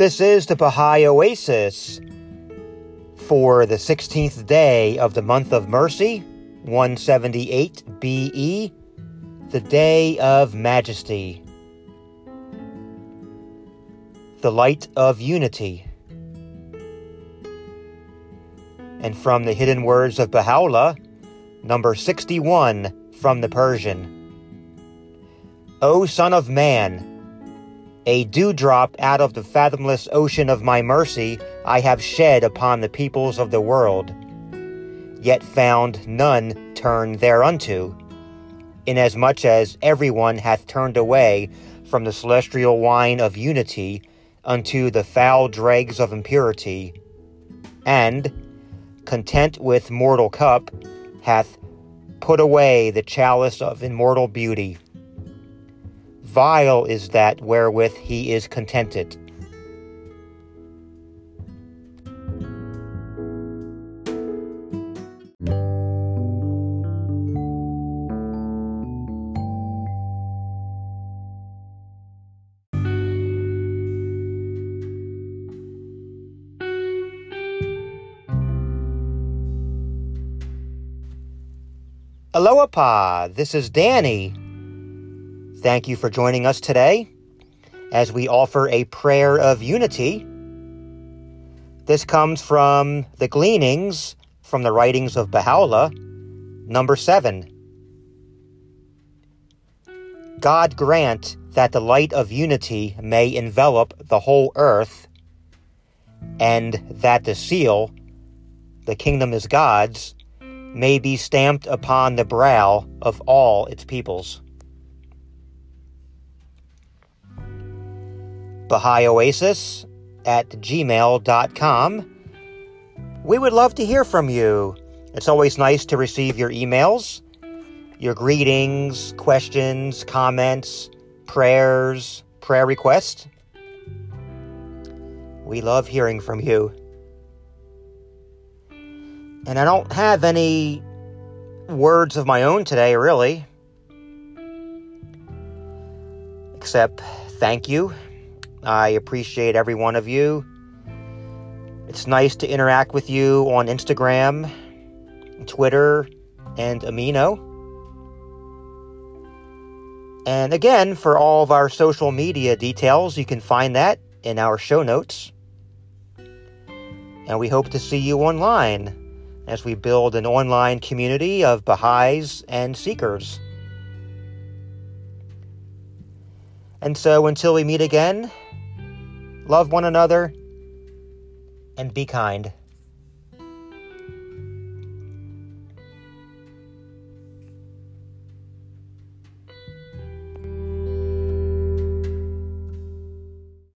This is the Baha'i Oasis for the 16th day of the month of mercy, 178 BE, the day of majesty, the light of unity. And from the hidden words of Baha'u'llah, number 61 from the Persian. O Son of Man, a dewdrop out of the fathomless ocean of my mercy I have shed upon the peoples of the world, yet found none turn thereunto, inasmuch as everyone hath turned away from the celestial wine of unity unto the foul dregs of impurity, and, content with mortal cup, hath put away the chalice of immortal beauty. Vile is that wherewith he is contented. Aloha, this is Danny. Thank you for joining us today as we offer a prayer of unity. This comes from the gleanings from the writings of Baha'u'llah, number seven. God grant that the light of unity may envelop the whole earth, and that the seal, the kingdom is God's, may be stamped upon the brow of all its peoples. Baha'i Oasis at gmail.com. We would love to hear from you. It's always nice to receive your emails, your greetings, questions, comments, prayers, prayer requests. We love hearing from you. And I don't have any words of my own today, really. Except thank you. I appreciate every one of you. It's nice to interact with you on Instagram, Twitter, and Amino. And again, for all of our social media details, you can find that in our show notes. And we hope to see you online as we build an online community of Baha'is and Seekers. And so until we meet again, love one another, and be kind.